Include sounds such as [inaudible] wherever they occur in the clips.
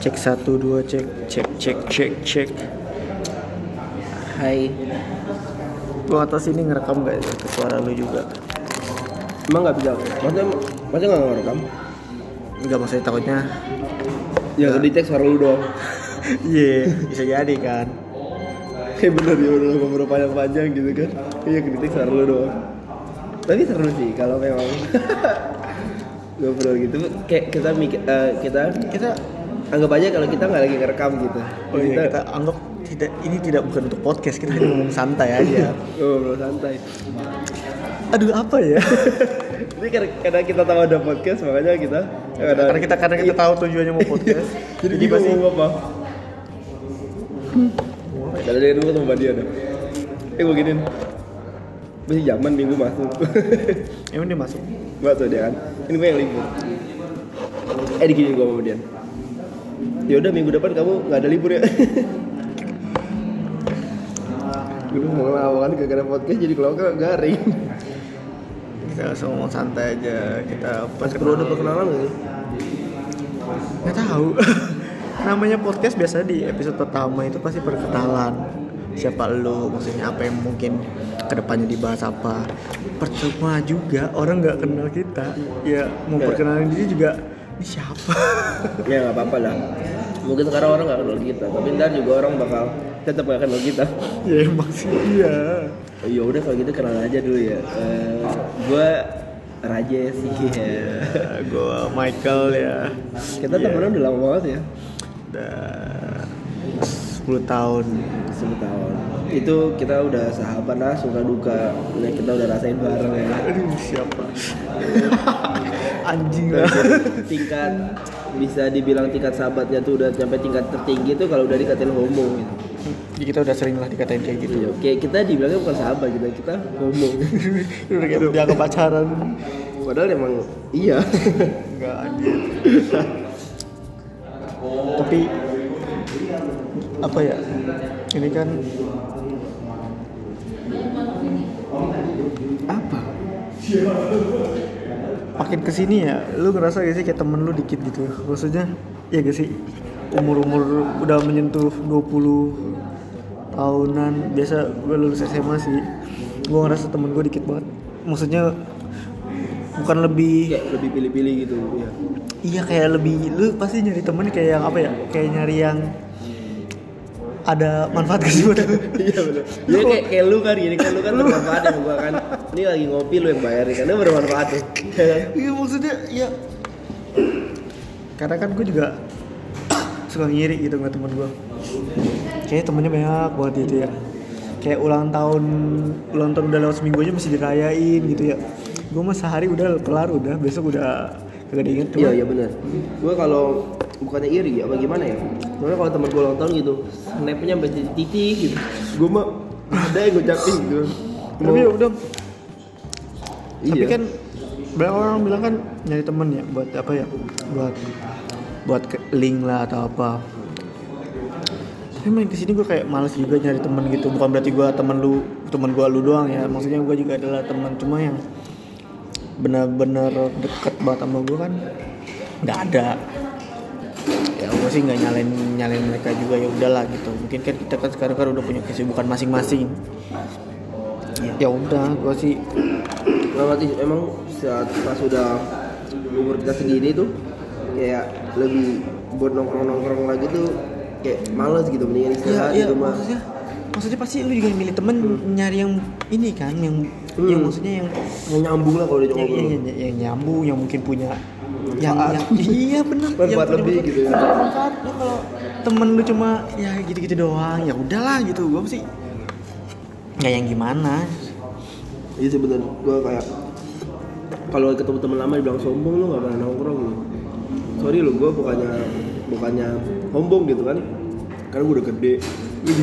Cek satu dua cek cek cek cek cek. Hai. Gua atas ini ngerekam gak ya ke suara lu juga? Emang nggak bisa? Maksudnya, maksudnya nggak ngerekam? Enggak maksudnya takutnya. Ya ke detect suara lu doang. [laughs] Iya, bisa jadi kan. Kayak [laughs] bener ya udah ngobrol panjang-panjang gitu kan. Iya detect suara lu doang. Tapi seru sih kalau memang [laughs] ngobrol gitu. Kayak kita mikir, eh, kita Kita anggap aja kalau kita nggak lagi ngerekam gitu. oh iya, kita anggap tidak ini tidak bukan untuk podcast, kita hanya ngomong santai aja. ngobrol santai. Aduh apa ya? [laughs] Ini karena, karena kita tahu ada podcast makanya kita ada karena kita karena kita tahu tujuannya mau podcast. [laughs] jadi, jadi pasti apa? Ada dari dulu sama dia ada. Eh gue giniin. Masih zaman minggu masuk. emang dia masuk. Masuk dia kan. Ini gue yang libur. Eh digini gue sama dia. Ya udah minggu depan kamu nggak ada libur ya. [laughs] Gue mau ngelawan kan gara-gara podcast jadi kalau nggak garing. Kita langsung ngomong santai aja. Kita Mas perlu ada perkenalan nggak nggak tahu. [laughs] Namanya podcast biasa di episode pertama itu pasti perkenalan. Siapa lu, maksudnya apa yang mungkin ke depannya dibahas apa. Percuma juga orang nggak kenal kita. Ya mau perkenalan diri juga ini siapa? [laughs] ya nggak apa-apa lah. Mungkin sekarang orang nggak kenal kita, tapi ntar juga orang bakal tetap nggak kenal kita. [laughs] ya emang sih iya. Oh, ya udah kalau gitu kenalan aja dulu ya. Eh, gue Raja sih ya. gue Michael ya. Kita Iya. temenan udah lama banget ya. Udah 10 tahun. 10 tahun. Itu kita udah sahabat lah, suka duka. Nah, kita udah rasain bareng ya. Aduh siapa? [laughs] Anjing lah. tingkat bisa dibilang tingkat sahabatnya tuh udah sampai tingkat tertinggi tuh kalau udah dikatain homo gitu. Jadi kita udah sering lah dikatain kayak gitu. Iya, kayak kita dibilangnya bukan sahabat gitu, kita homo. [laughs] udah kayak dianggap pacaran. Padahal emang iya. Enggak anjir. [laughs] Tapi apa ya? Ini kan Apa? makin ke sini ya, lu ngerasa gak sih kayak temen lu dikit gitu? Maksudnya, ya gak sih? Umur-umur udah menyentuh 20 tahunan, biasa gue lulus SMA sih. Gue ngerasa temen gue dikit banget. Maksudnya bukan lebih Kayak lebih pilih-pilih gitu ya. Iya kayak lebih lu pasti nyari temen kayak yang apa ya? Kayak nyari yang ada manfaat gak sih buat lu? Iya benar. Iya kayak kayak lu kan gini kan lu kan bermanfaat ya gua kan. Ini lagi ngopi lu yang bayarin kan lu bermanfaat tuh. Ya kan? Iya maksudnya ya karena kan gue juga suka ngiri gitu sama temen gue kayak temennya banyak banget gitu ya kayak ulang tahun ulang tahun udah lewat seminggu aja masih dirayain gitu ya gue mah sehari udah kelar udah besok udah kagak diinget Iya iya benar. Gua kalau bukannya iri ya bagaimana ya? Soalnya kalau teman gua ulang tahun gitu, snapnya sampai titik gitu. Gua mah ada yang ngucapin gitu. tapi ya udah Iya. tapi kan banyak orang bilang kan nyari temen ya buat apa ya buat buat link lah atau apa tapi main ke sini gue kayak males juga nyari temen gitu bukan berarti gue temen lu temen gue lu doang ya maksudnya gue juga adalah teman cuma yang benar-benar deket banget sama gue kan nggak ada. Ya gue sih nggak nyalain nyalain mereka juga ya udahlah gitu. Mungkin kan kita kan sekarang kan udah punya kesibukan masing-masing. Ya udah gue sih. Nah, berarti emang saat pas udah umur kita segini tuh kayak lebih buat nongkrong-nongkrong lagi tuh kayak males gitu mendingan Iya, istirahat iya, di rumah. maksudnya maksudnya pasti lu juga milih temen nyari yang ini kan yang yang Hmm. maksudnya yang Yang nyambung lah kalau dia yang, yang, yang, yang nyambung yang mungkin punya yang, Manfaat. yang iya benar Manfaat lebih gitu ya. lu kalau temen lu cuma ya gitu-gitu doang ya udahlah gitu gua sih nggak yang gimana Iya sih bener, gue kayak kalau ketemu teman lama dibilang sombong lu gak pernah nongkrong lu. Sorry lu, gue bukannya bukannya sombong gitu kan, karena gue udah gede.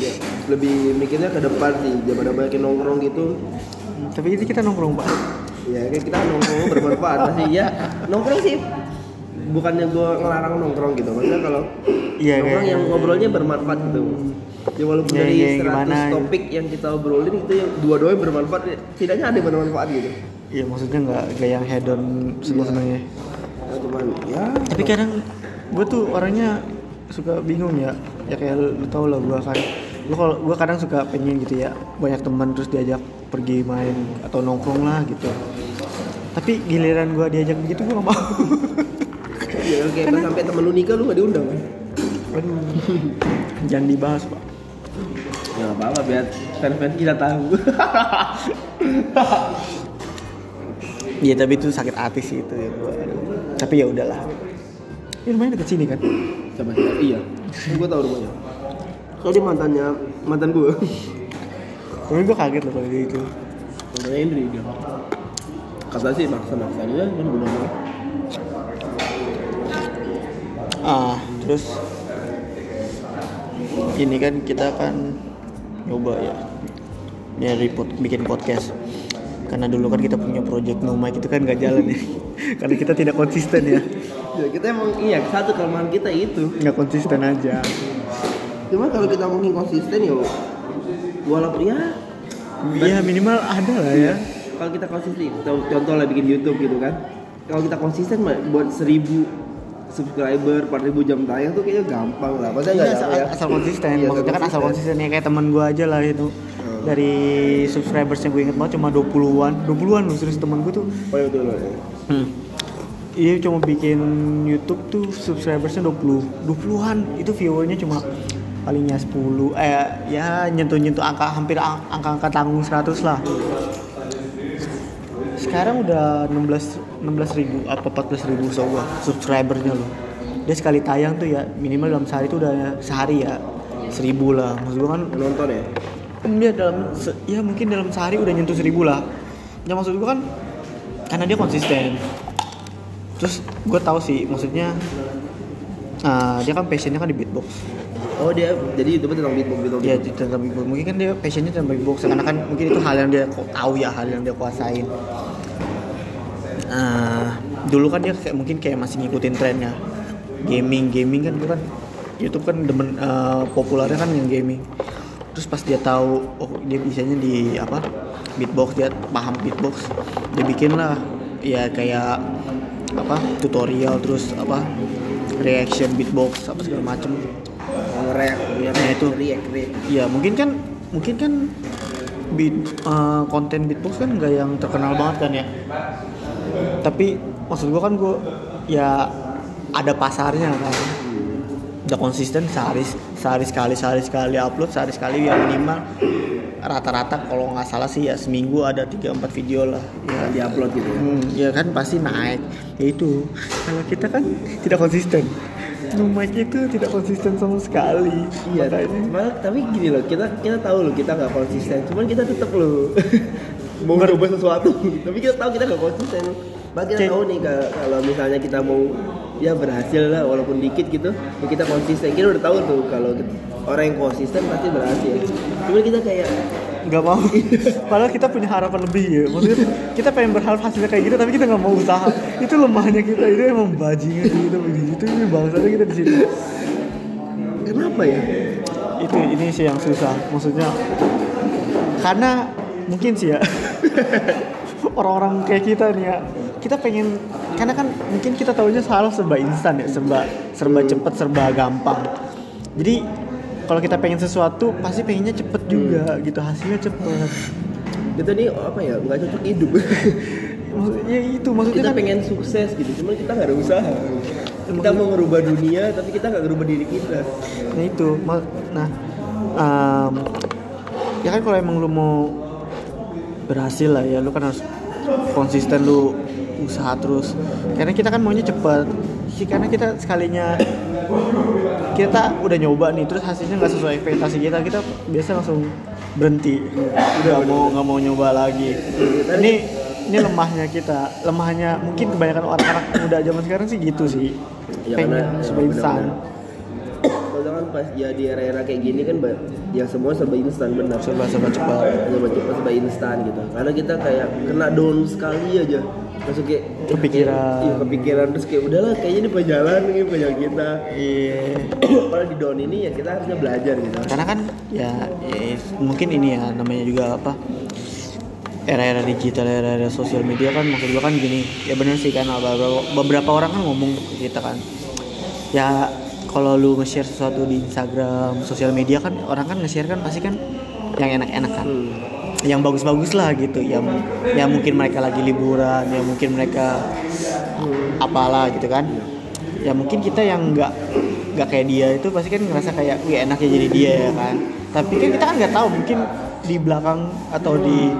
Ya, lebih mikirnya ke depan sih, jangan ada banyak nongkrong gitu. Hmm, tapi itu kita nongkrong pak. Ya kayak kita nongkrong bermanfaat. Masih [laughs] ya nongkrong sih. Bukannya gue ngelarang nongkrong gitu, maksudnya kalau Iya, nongkrong kayak- yang ngobrolnya bermanfaat gitu. Ya walaupun Ya, dari ya, 100 gimana gitu. topik yang kita obrolin itu yang dua-duanya bermanfaat, setidaknya ada yang bermanfaat gitu. Iya maksudnya nggak nggak yang hedon seneng senengnya Nah, cuman ya. Tapi kadang gue tuh orangnya suka bingung ya. Ya kayak lu, lu tau lah gue kan. Lu kalau gue kadang suka pengen gitu ya. Banyak teman terus diajak pergi main atau nongkrong lah gitu. Tapi giliran gue diajak begitu gue gak mau. Ya kayak pas sampai temen lu nikah lu gak diundang kan? Jangan dibahas pak. Ya nggak apa-apa biar fans-fans kita tahu. [laughs] Iya tapi itu sakit hati sih itu ya gua. Tapi ya udahlah. Ini rumahnya deket sini kan? sih iya. Gue tahu rumahnya. Soalnya dia mantannya mantan gue Tapi gue kaget loh kalau itu. mantannya Indri dia. Kata sih maksa maksa dia kan belum Ah, terus ini kan kita kan nyoba ya. Nyari pod, bikin podcast. Karena dulu kan kita punya project No Mic itu kan gak jalan ya. [laughs] Karena kita tidak konsisten ya. Ya kita emang iya satu kelemahan kita itu. Nggak konsisten aja. Cuma kalau kita mungkin konsisten ya walaupun ya Iya minimal ada lah ya. Kalau kita konsisten contoh lah bikin YouTube gitu kan. Kalau kita konsisten buat seribu subscriber 4000 jam tayang tuh kayaknya gampang lah. Masa Iya, nggak asal, ya? asal konsisten. Iya, maksudnya kan asal konsisten. ya kayak teman gue aja lah itu. Dari subscribers yang gue inget banget cuma 20-an 20-an loh serius temen gue tuh. Oh iya betul betul. Hmm. Iya cuma bikin YouTube tuh subscribersnya 20 20-an itu viewernya cuma palingnya 10 eh ya nyentuh-nyentuh angka hampir ang- angka-angka tanggung 100 lah. Sekarang udah 16 16 ribu apa 14 ribu so gua subscribernya loh. Dia sekali tayang tuh ya minimal dalam sehari tuh udah sehari ya seribu lah. Maksud gua kan nonton ya? Kan dia dalam ya mungkin dalam sehari udah nyentuh seribu lah. Ya maksud gua kan karena dia konsisten. Terus gue tahu sih maksudnya ah, dia kan passionnya kan di beatbox oh dia jadi YouTube tentang beatbox gitu di- tentang beatbox. Mungkin kan dia passionnya tentang beatbox karena kan mungkin itu hal yang dia tahu ya hal yang dia kuasain. Ah, dulu kan dia kayak mungkin kayak masih ngikutin trennya. Gaming gaming kan itu kan. YouTube kan demen eh, populernya kan yang gaming. Terus pas dia tahu oh dia bisanya di apa beatbox dia paham beatbox dia bikin lah. Ya kayak apa tutorial terus apa reaction beatbox apa segala macem ya Nah, itu. react react ya mungkin kan mungkin kan beat eh, konten beatbox kan nggak yang terkenal banget kan ya tapi maksud gua kan gua ya ada pasarnya kan udah konsisten sehari sehari sekali sehari sekali upload sehari sekali ya minimal rata-rata kalau nggak salah sih ya seminggu ada 3-4 video lah ya di upload gitu ya Hmm, ya kan pasti naik. Ya itu. Kalau kita kan tidak konsisten. Numaik itu tidak konsisten sama sekali. Iya, Makanya. malah tapi gini loh, kita kita tahu loh kita nggak konsisten, cuman kita tetap loh [laughs] mau merubah sesuatu, [laughs] tapi kita tahu kita nggak konsisten. Bagi kita tahu nih ka- kalau misalnya kita mau ya berhasil lah walaupun dikit gitu, ya kita konsisten. Kita udah tahu tuh kalau orang yang konsisten pasti berhasil. Cuman kita kayak nggak mau. Padahal kita punya harapan lebih ya. Maksudnya kita pengen berharap hasilnya kayak gitu, tapi kita nggak mau usaha. Itu lemahnya kita. Itu emang bajingan kita begitu. Itu ini bangsanya kita di sini. kenapa ya? Itu ini sih yang susah. Maksudnya karena mungkin sih ya [laughs] orang-orang kayak kita nih ya kita pengen karena kan mungkin kita tahunya salah serba instan ya serba serba cepet serba gampang jadi kalau kita pengen sesuatu pasti pengennya cepet juga gitu hasilnya cepet Kita nih apa ya nggak cocok hidup. maksudnya itu maksudnya kita kan pengen sukses gitu, cuman kita nggak ada usaha. Kita mau ngerubah dunia, tapi kita nggak ngerubah diri kita. nah itu nah em, ya kan kalau emang lu mau berhasil lah ya lu kan harus konsisten lu usaha terus karena kita kan maunya cepet sih karena kita sekalinya kita udah nyoba nih terus hasilnya nggak sesuai ekspektasi kita kita biasa langsung berhenti udah mau nggak mau nyoba lagi ini ini lemahnya kita lemahnya mungkin kebanyakan orang-orang muda zaman sekarang sih gitu sih Ya, pengen benar-benar. instan Kalau kan pas ya di era-era kayak gini kan ya semua serba instan benar. serba serba cepat Serba cepat serba instan gitu. Karena kita kayak kena down sekali aja. Masuk kayak Kepikiran. Iya kepikiran terus kayak udahlah kayaknya ini jalan nih banyak kita. iya Padahal di down ini ya kita harusnya belajar gitu. karena kan ya, ya, mungkin ini ya namanya juga apa era-era digital era-era sosial media kan maksud gua kan gini ya bener sih kan beberapa, beberapa orang kan ngomong ke kita kan ya kalau lu nge-share sesuatu di Instagram sosial media kan orang kan nge-share kan pasti kan yang enak-enak kan Hmm. Yang bagus-bagus lah gitu yang yang mungkin mereka lagi liburan yang mungkin mereka apalah gitu kan. Ya mungkin kita yang nggak nggak kayak dia itu pasti kan ngerasa kayak wih enak ya jadi dia ya kan. Tapi kan kita kan nggak tahu mungkin di belakang atau di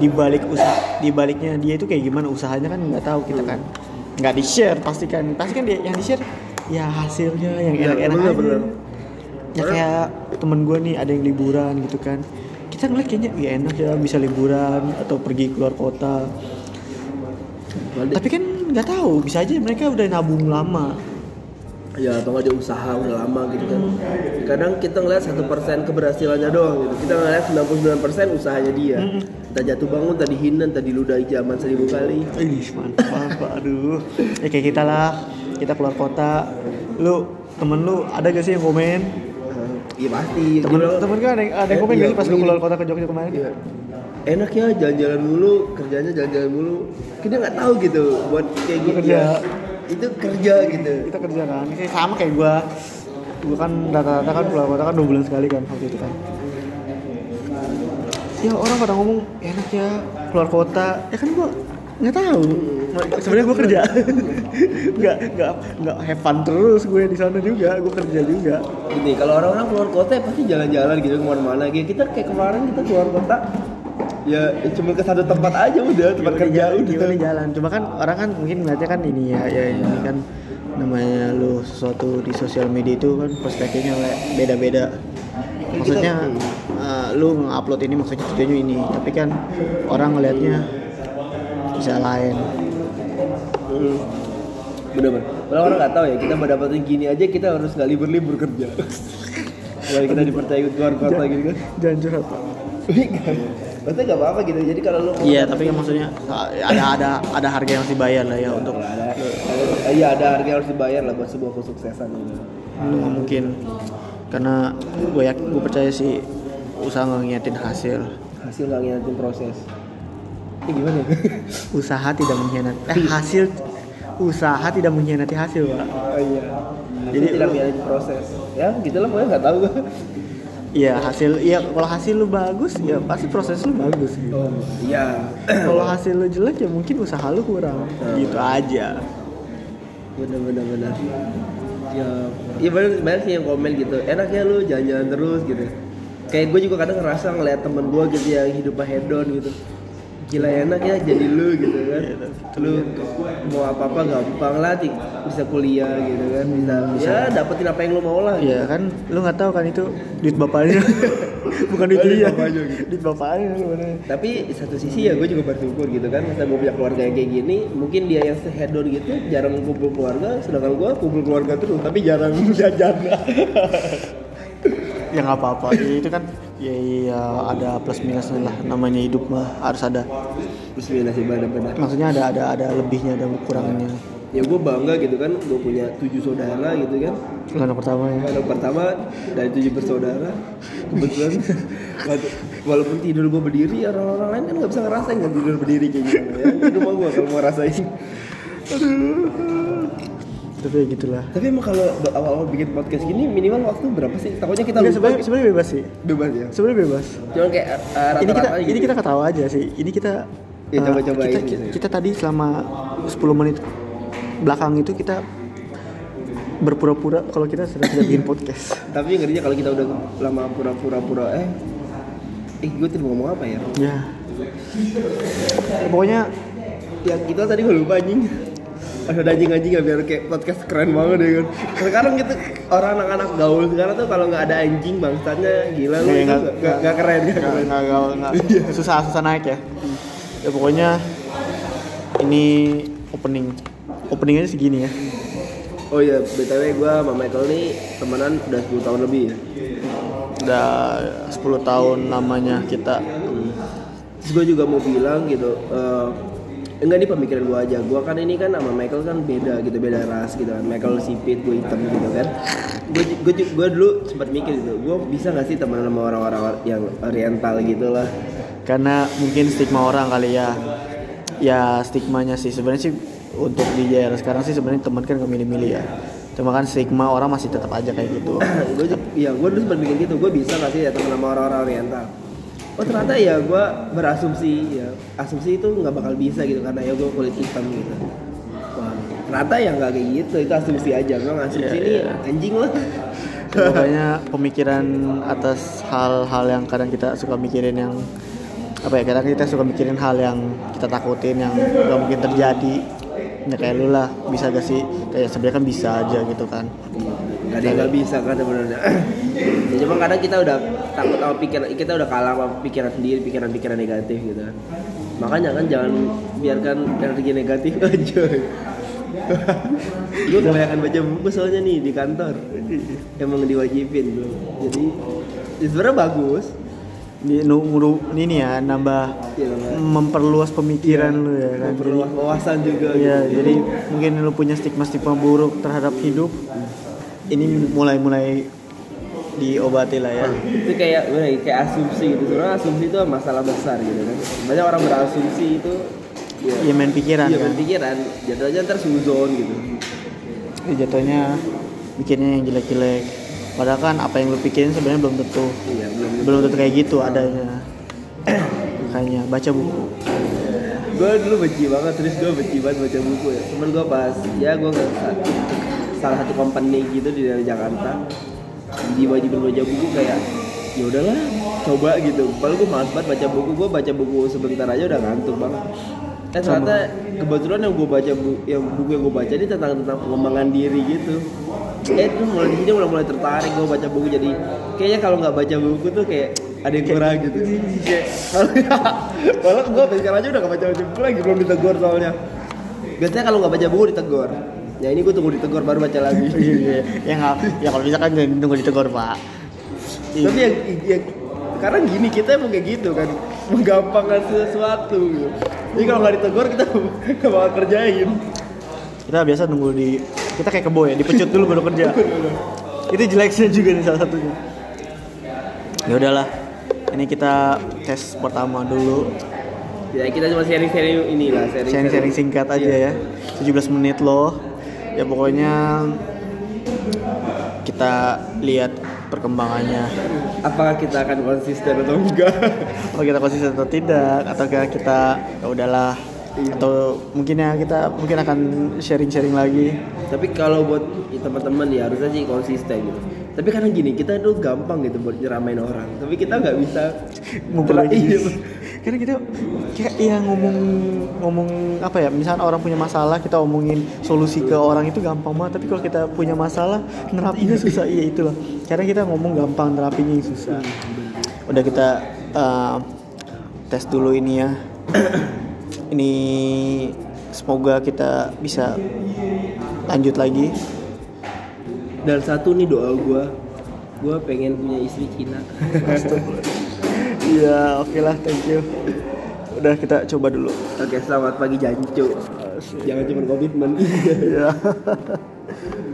di balik usaha di baliknya dia itu kayak gimana usahanya kan nggak tahu kita kan. Nggak di share pasti kan pasti kan dia yang di share ya hasilnya yang Ya, enak-enak bener, aja. bener. ya kayak temen gue nih ada yang liburan gitu kan kita ngeliat kayaknya ya enak ya bisa liburan atau pergi keluar kota. Balik. tapi kan nggak tahu bisa aja mereka udah nabung lama. Ya atau nggak usaha udah lama gitu kan. Kadang kita ngeliat satu persen keberhasilannya doang gitu. Kita ngeliat 99% usahanya dia. Entah jatuh bangun tadi hina tadi ludahi zaman seribu kali. Ih mantap aduh. Ya kayak kita lah. Kita keluar kota. Lu temen lu ada gak sih yang komen iya pasti temen Gila. temen kan ada, ada yang komen Iya, pas begini. keluar kota ke Jogja kemarin Iya. enak ya jalan-jalan mulu kerjanya jalan-jalan mulu kita nggak tahu gitu buat kayak gitu Kerja. ya. itu kerja gitu kita kerja kan Kayak sama kayak gua gua kan rata-rata kan keluar kota kan dua bulan sekali kan waktu itu kan ya orang pada ngomong enak ya keluar kota ya kan gua nggak tahu. Sebenarnya gua kerja. [laughs] Nggak nggak nggak have fun terus gue di sana juga. Gua kerja juga. Gini kalau orang-orang keluar kota ya pasti jalan-jalan gitu ke mana-mana. Gitu kita kayak kemarin kita keluar kota ya cuma ke satu tempat aja udah tempat kerja jalan, udah. gimana jalan? Cuma kan orang kan mungkin ngeliatnya kan ini ya ya ini kan namanya lu sesuatu di sosial media itu kan perspektifnya beda-beda. Maksudnya eh, lu ngupload ini maksudnya tujuannya ini. Tapi kan orang ngelihatnya bisa lain. Hmm. bener-bener. Kalau orang nggak tahu ya kita mau dapetin gini aja kita harus nggak libur-libur kerja. Kalau kita dipercaya keluar kota gitu kan? Jangan curhat Pak. Maksudnya nggak apa-apa gitu. Jadi kalau lu iya tapi kan maksudnya ada ada ada harga yang harus dibayar lah ya untuk ada ada- iya ada harga yang harus dibayar lah buat sebuah kesuksesan gitu. nggak mungkin. Karena gue yakin gue percaya sih usaha nggak ngiatin hasil. Hasil nggak ngiatin proses ini gimana ya? [laughs] usaha tidak mengkhianati eh, hasil usaha tidak mengkhianati hasil pak. Oh iya. Jadi jadi tidak ngiatin proses. Ya gitulah pokoknya nggak tahu. [laughs] Iya hasil iya kalau hasil lu bagus ya pasti proses lu bagus. Gitu. oh iya. [clears throat] Kalau hasil lu jelek ya mungkin usaha lu kurang. Gitu aja. Bener bener bener. Ya iya banyak banyak sih yang komen gitu. Enak ya lu jalan-jalan terus gitu. Kayak gue juga kadang ngerasa ngeliat temen gue gitu yang hidupnya hedon gitu gila enak ya jadi lu gitu kan. Iya, lu mau apa apa gampang lah bisa kuliah gitu kan. Bisa, ya dapetin apa yang lu mau lah. Iya kan lu nggak tahu kan itu duit bapaknya. [laughs] Bukan duit Oh, duit dia. bapaknya gitu. duit bapaknya sebenarnya. Tapi satu sisi ya gue juga bersyukur gitu kan. Masa gue punya keluarga yang kayak gini mungkin dia yang hedon gitu jarang kumpul keluarga. Sedangkan gue kumpul keluarga terus tapi jarang [laughs] jajan ya nggak apa-apa. Ya, itu kan ya, ya ada plus minusnya lah. Namanya hidup mah harus ada. Bismillah sih benar-benar maksudnya ada ada ada lebihnya ada kurangnya. Ya gue bangga gitu kan gue punya tujuh saudara gitu kan. Anak pertama ya. Anak pertama dari tujuh bersaudara. Kebetulan walaupun tidur gue berdiri orang-orang lain kan nggak bisa ngerasain kan tidur berdiri kayak gimana ya. Itu mah gue kalau mau ngerasain tapi ya gitulah. Tapi emang kalau awal-awal bikin podcast gini minimal waktu berapa sih? Takutnya kita Enggak, sebenarnya sebenarnya bebas sih. Bebas ya? Sebenarnya bebas. Cuman kayak uh, ini kita rata-rata ini gitu. kita ketawa aja sih. Ini kita Ya, uh, coba-cobain kita, gitu kita, ya. kita tadi selama 10 menit belakang itu kita berpura-pura kalau kita sedang tidak bikin podcast. [laughs] Tapi ngerinya kalau kita udah lama pura-pura pura eh eh gue mau ngomong apa ya? Ya. Pokoknya yang kita tadi gue lupa anjing ada anjing-anjing ya biar kayak podcast keren banget ya kan. Sekarang gitu orang anak-anak gaul sekarang tuh kalau nggak ada anjing bangsatnya gila lu Nggak, itu nggak, keren nggak nggak keren nggak nggak- nggak- susah susah naik ya. Ya pokoknya ini opening openingnya segini ya. Oh iya btw gue sama Michael nih temenan udah 10 tahun lebih ya. Udah 10 tahun namanya kita. Terus gue juga mau bilang gitu eh, enggak nih pemikiran gue aja. Gue kan ini kan sama Michael kan beda gitu beda ras gitu kan. Michael sipit gue hitam gitu kan. Gue gue gue dulu sempat mikir gitu gue bisa gak sih temenan sama orang-orang yang oriental gitu lah? Karena mungkin stigma orang kali ya. Ya stigmanya sih. Sebenarnya sih untuk di JR sekarang sih sebenarnya teman kan nggak milih-milih ya. Cuma kan stigma orang masih tetap aja kayak gitu. [coughs] Gue ya gue dulu sempat bikin gitu gue bisa gak sih ya temen sama orang-orang oriental oh ternyata ya gue berasumsi ya asumsi itu nggak bakal bisa gitu karena ya gue kulit hitam gitu. Wah ternyata ya nggak kayak gitu itu asumsi aja. Gue asumsi Iya, ini iya. anjing lah. [laughs] Pokoknya pemikiran atas hal-hal yang kadang kita suka mikirin yang apa ya kadang kita suka mikirin hal yang kita takutin yang gak mungkin terjadi. Ya kayak lu lah bisa gak sih? Kayak sebenarnya kan bisa aja gitu kan. Gak ada yang nggak bisa kan sebenarnya [clears throat] ya, cuma kadang kita udah takut sama pikiran kita udah kalah sama pikiran sendiri pikiran-pikiran negatif gitu. Kan makanya kan jangan biarkan energi negatif [laughs] aja. Gue kebanyakan baca buku soalnya nih di kantor. Emang diwajibin bro. Jadi ya sebenarnya bagus. Ini nu, nu- ini ya nambah ya, memperluas pemikiran lu ya kan? Memperluas wawasan juga Iya, gitu. jadi mungkin lu punya stigma-stigma buruk terhadap hidup. Ini mulai-mulai diobati lah ya. itu kayak ya, kayak asumsi gitu sebenarnya asumsi itu masalah besar gitu kan banyak orang berasumsi itu ya, Ya main pikiran iya kan. berpikiran jatuhnya ntar suzon gitu Ya, jatuhnya bikinnya yang jelek-jelek. Padahal kan apa yang lu pikirin sebenarnya belum tentu. iya belum Belum tentu kayak gitu adanya. [clears throat] Makanya baca buku. gue dulu benci banget terus gue benci banget baca buku ya cuman gue pas ya gue salah satu company gitu di daerah Jakarta diwajibin baca buku kayak ya udahlah coba gitu. Padahal gue malas banget baca buku. Gue baca buku sebentar aja udah ngantuk banget. Eh ternyata kebetulan yang gue baca buku yang buku yang gue baca ini tentang tentang pengembangan diri gitu. Eh itu mulai di sini mulai mulai tertarik gue baca buku. Jadi kayaknya kalau nggak baca buku tuh kayak ada yang kurang gitu. Malah [laughs] gue sekarang aja udah gak baca baca buku lagi belum ditegur soalnya. Biasanya kalau nggak baca buku ditegur ya ini gue tunggu ditegur baru baca lagi [laughs] Iya, ya nggak, ya kalau bisa kan jangan nunggu ditegur pak. tapi yang, yang karena gini kita emang kayak gitu kan menggampangkan sesuatu gitu. jadi kalau nggak ditegur kita [laughs] nggak bakal kerjain kita biasa nunggu di kita kayak kebo ya dipecut dulu baru kerja. [laughs] Itu jeleknya juga nih salah satunya. Ya udahlah, ini kita tes pertama dulu. ya kita cuma sharing-sharing inilah sharing sharing-sharing singkat aja ya 17 menit loh ya pokoknya kita lihat perkembangannya. Apakah kita akan konsisten atau enggak? [laughs] Apa kita konsisten atau tidak? Atau kita ya udahlah. Atau mungkin ya kita mungkin akan sharing-sharing lagi. Tapi kalau buat teman-teman ya harusnya sih konsisten gitu. Tapi karena gini kita tuh gampang gitu buat nyeramain orang. Tapi kita nggak bisa [laughs] ngumpul [laughs] Iya. Karena kita kayak ya ngomong ngomong apa ya misalnya orang punya masalah kita omongin solusi ke orang itu gampang banget. Tapi kalau kita punya masalah nerapinya susah. Iya itulah. Karena kita ngomong gampang nerapinya yang susah. Udah kita uh, tes dulu ini ya. [clears throat] Ini semoga kita bisa lanjut lagi. Dan satu nih doa gue gue pengen punya istri Cina [laughs] iya oke lah thank you. Udah kita coba dulu. Oke selamat pagi Jancu. Jangan cuma komitmen. Iya. [laughs]